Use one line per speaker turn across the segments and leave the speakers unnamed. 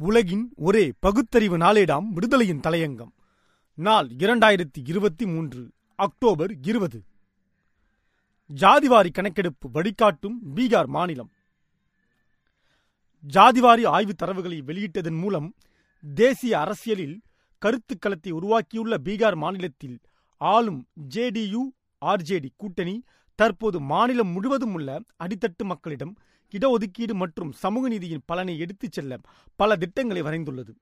உலகின் ஒரே பகுத்தறிவு நாளேடாம் விடுதலையின் தலையங்கம். நாள் இரண்டாயிரத்தி இருபத்தி மூன்று அக்டோபர் இருபது. ஜாதிவாரி கணக்கெடுப்பு வழிகாட்டும் பீகார் மாநிலம். ஜாதிவாரி ஆய்வு தரவுகளை வெளியிட்டதன் மூலம் தேசிய அரசியலில் கருத்துக்களத்தை உருவாக்கியுள்ள பீகார் மாநிலத்தில் ஆளும் ஜேடியு ஆர்ஜேடி கூட்டணி தற்போது மாநிலம் முழுவதும் உள்ள அடித்தட்டு மக்களிடம் இடஒதுக்கீடு மற்றும் சமூக நீதியின் பலனை எடுத்துச் செல்ல பல திட்டங்களை வரைந்துள்ளது.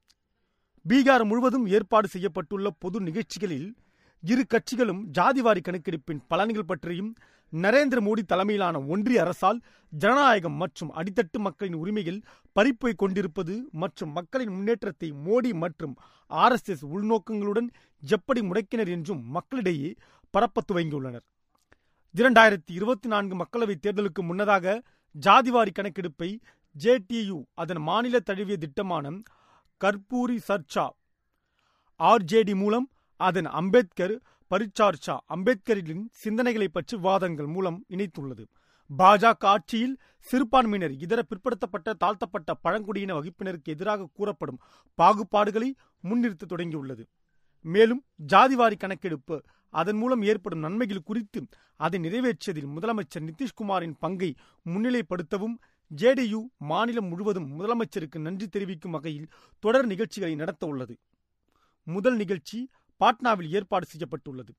பீகார் முழுவதும் ஏற்பாடு செய்யப்பட்டுள்ள பொது நிகழ்ச்சிகளில் இரு கட்சிகளும் ஜாதிவாரி கணக்கெடுப்பின் பலன்கள் பற்றியும் நரேந்திர மோடி தலைமையிலான ஒன்றிய அரசால் ஜனநாயகம் மற்றும் அடித்தட்டு மக்களின் உரிமையில் பறிப்பை கொண்டிருப்பது மற்றும் மக்களின் முன்னேற்றத்தை மோடி மற்றும் ஆர்எஸ்எஸ் உள்நோக்கங்களுடன் எப்படி முடக்கினர் என்றும் மக்களிடையே பரப்ப துவங்கியுள்ளனர். இரண்டாயிரத்தி இருபத்தி நான்கு மக்களவைத் தேர்தலுக்கு முன்னதாக ஜாதிவாரி கணக்கெடுப்பை ஜேடியு அதன் மாநில தழுவிய திட்டமான கர்பூரி சர்ச்சா ஆர்ஜேடி மூலம் அதன் அம்பேத்கர் பரிச்சார்ச்சா அம்பேத்கரின் சிந்தனைகளை பற்றி வாதங்கள் மூலம் இணைத்துள்ளது. பாஜக ஆட்சியில் சிறுபான்மையினர் இதர பிற்படுத்தப்பட்ட தாழ்த்தப்பட்ட பழங்குடியின வகுப்பினருக்கு எதிராக கூறப்படும் பாகுபாடுகளை முன்னிறுத்த தொடங்கியுள்ளது. மேலும் ஜாதிவாரி கணக்கெடுப்பு அதன் மூலம் ஏற்படும் நன்மைகள் குறித்து அதை நிறைவேற்றியதில் முதலமைச்சர் நிதிஷ்குமாரின் பங்கை முன்னிலைப்படுத்தவும் ஜேடியு மாநிலம் முழுவதும் முதலமைச்சருக்கு நன்றி தெரிவிக்கும் வகையில் தொடர் நிகழ்ச்சிகளை நடத்த உள்ளது. முதல் நிகழ்ச்சி பாட்னாவில் ஏற்பாடு செய்யப்பட்டுள்ளது.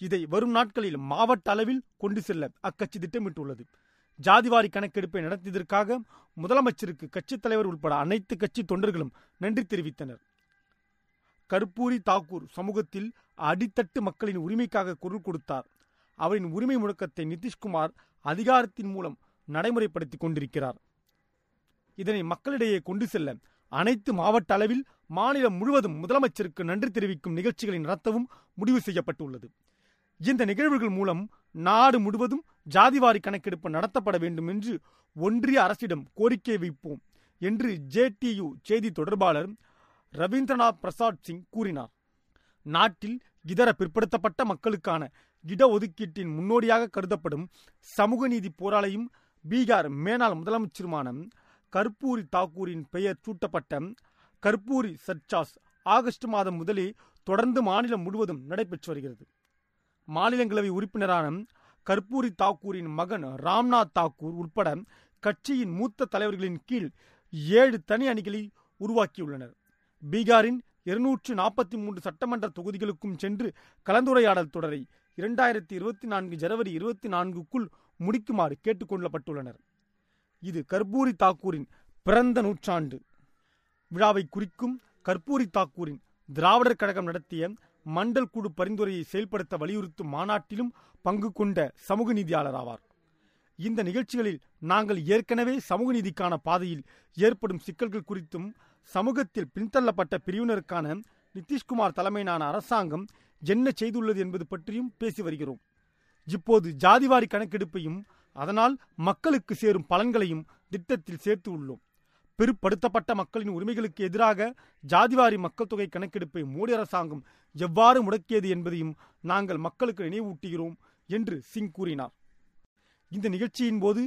இதை வரும் நாட்களில் மாவட்ட அளவில் கொண்டு செல்ல அக்கட்சி திட்டமிட்டுள்ளது. ஜாதிவாரி கணக்கெடுப்பை நடத்தியதற்காக முதலமைச்சருக்கு கட்சித் தலைவர் உட்பட அனைத்து கட்சி தொண்டர்களும் நன்றி தெரிவித்தனர். கர்பூரி தாக்கூர் சமூகத்தில் அடித்தட்டு மக்களின் உரிமைக்காக குரல் கொடுத்தார். அவரின் உரிமை முழக்கத்தை நிதிஷ்குமார் அதிகாரத்தின் மூலம் நடைமுறைப்படுத்தி கொண்டிருக்கிறார். இதனை மக்களிடையே கொண்டு செல்ல அனைத்து மாவட்ட அளவில் மாநிலம் முழுவதும் முதலமைச்சருக்கு நன்றி தெரிவிக்கும் நிகழ்ச்சிகளை நடத்தவும் முடிவு செய்யப்பட்டுள்ளது. இந்த நிகழ்வுகள் மூலம் நாடு முழுவதும் ஜாதிவாரி கணக்கெடுப்பு நடத்தப்பட வேண்டும் என்று ஒன்றிய அரசிடம் கோரிக்கை வைப்போம் என்று ஜேடியு செய்தி தொடர்பாளர் ரவீந்திரநாத் பிரசாத் சிங் கூறினார். நாட்டில் இதர பிற்படுத்தப்பட்ட மக்களுக்கான இடஒதுக்கீட்டின் முன்னோடியாக கருதப்படும் சமூக நீதி போராளியும் பீகார் மேனாள் முதலமைச்சருமான கர்பூரி தாக்கூரின் பெயர் சூட்டப்பட்ட கர்பூரி சர்ச்சாஸ் ஆகஸ்ட் மாதம் முதலே தொடர்ந்து மாநிலம் முழுவதும் நடைபெற்று வருகிறது. மாநிலங்களவை உறுப்பினரான கர்பூரி தாக்கூரின் மகன் ராம்நாத் தாக்கூர் உட்பட கட்சியின் மூத்த தலைவர்களின் கீழ் ஏழு தனி அணிகளை உருவாக்கியுள்ளனர். பீகாரின் இருநூற்று நாற்பத்தி மூன்று சட்டமன்ற தொகுதிகளுக்கும் சென்று கலந்துரையாடல் தொடரை இரண்டாயிரத்தி இருபத்தி நான்கு ஜனவரி இருபத்தி நான்குக்குள் முடிக்குமாறு கேட்டுக்கொள்ளப்பட்டுள்ளனர். இது கர்பூரி தாக்கூரின் பிறந்த நூற்றாண்டு. விழாவை குறிக்கும் கர்பூரி தாக்கூரின் திராவிடர் கழகம் நடத்திய மண்டல் குழு பரிந்துரையை செயல்படுத்த வலியுறுத்தும் மாநாட்டிலும் பங்கு கொண்ட சமூக நீதியாளர் ஆவார். இந்த நிகழ்ச்சிகளில் நாங்கள் ஏற்கனவே சமூக நீதிக்கான பாதையில் ஏற்படும் சிக்கல்கள் குறித்தும் சமூகத்தில் பின்தள்ளப்பட்ட பிரிவினருக்கான நிதிஷ்குமார் தலைமையிலான அரசாங்கம் என்ன செய்துள்ளது என்பது பற்றியும் பேசி வருகிறோம். இப்போது ஜாதிவாரி கணக்கெடுப்பையும் அதனால் மக்களுக்கு சேரும் பலன்களையும் திட்டத்தில் சேர்த்து உள்ளோம். பிற்படுத்தப்பட்ட மக்களின் உரிமைகளுக்கு எதிராக ஜாதிவாரி மக்கள் தொகை கணக்கெடுப்பை மோடி அரசாங்கம் எவ்வாறு முடக்கியது என்பதையும் நாங்கள் மக்களுக்கு நினைவூட்டுகிறோம் என்று சிங் கூறினார். இந்த நிகழ்ச்சியின் போது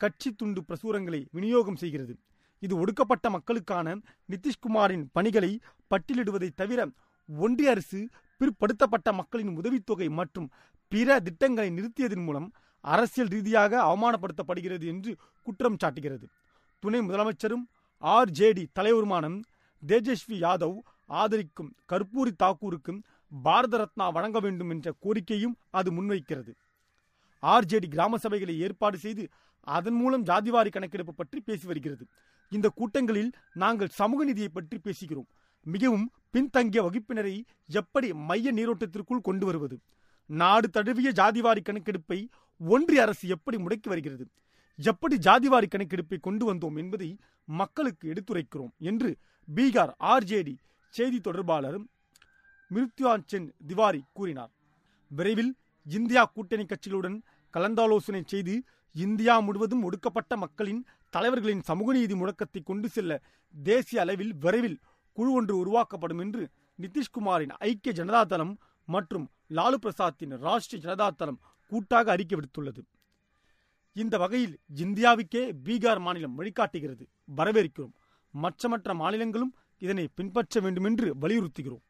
கட்சி துண்டு பிரசுரங்களை விநியோகம் செய்கிறது. இது ஒடுக்கப்பட்ட மக்களுக்கான நிதிஷ்குமாரின் பணிகளை பட்டியலிடுவதை தவிர ஒன்றிய அரசு பிற்படுத்தப்பட்ட மக்களின் உதவித்தொகை மற்றும் பிற திட்டங்களை நிறுத்தியதன் மூலம் அரசியல் ரீதியாக அவமானப்படுத்தப்படுகிறது என்று குற்றம் சாட்டுகிறது. துணை முதலமைச்சரும் ஆர்ஜேடி தலைவருமான தேஜஸ்வி யாதவ் ஆதரிக்கும் கர்பூரி தாக்கூருக்கும் பாரத ரத்னா வழங்க வேண்டும் என்ற கோரிக்கையும் அது முன்வைக்கிறது. ஆர்ஜேடி கிராம சபைகளை ஏற்பாடு செய்து அதன் மூலம் ஜாதிவாரி கணக்கெடுப்பு பற்றி பேசி வருகிறது. இந்த கூட்டங்களில் நாங்கள் சமூக நிதியை பற்றி பேசுகிறோம். மிகவும் பின்தங்கிய வகுப்பினரை எப்படி மைய நீரோட்டத்திற்குள் கொண்டு வருவது? நாடு தழுவிய ஜாதிவாரி கணக்கெடுப்பை ஒன்றிய அரசு எப்படி முடக்கி வருகிறது? எப்படி ஜாதிவாரி கணக்கெடுப்பை கொண்டு வந்தோம் என்பதை மக்களுக்கு எடுத்துரைக்கிறோம் என்று பீகார் ஆர்ஜேடி செய்தி தொடர்பாளர் மிருத்யாஞ்சன் திவாரி கூறினார். விரைவில் இந்தியா கூட்டணி கட்சிகளுடன் கலந்தாலோசனை செய்து இந்தியா முழுவதும் ஒடுக்கப்பட்ட மக்களின் தலைவர்களின் சமூக நீதி முழக்கத்தை கொண்டு செல்ல தேசிய அளவில் விரைவில் குழு ஒன்று உருவாக்கப்படும் என்று நிதிஷ்குமாரின் ஐக்கிய ஜனதா தளம் மற்றும் லாலு பிரசாத்தின் ராஷ்டிரிய ஜனதா தளம் கூட்டாக அறிக்கை விடுத்துள்ளது. இந்த வகையில் இந்தியாவுக்கே பீகார் மாநிலம் வழிகாட்டுகிறது. வரவேற்கிறோம். மற்ற மற்ற மாநிலங்களும் இதனை பின்பற்ற வேண்டும் என்று வலியுறுத்துகிறோம்.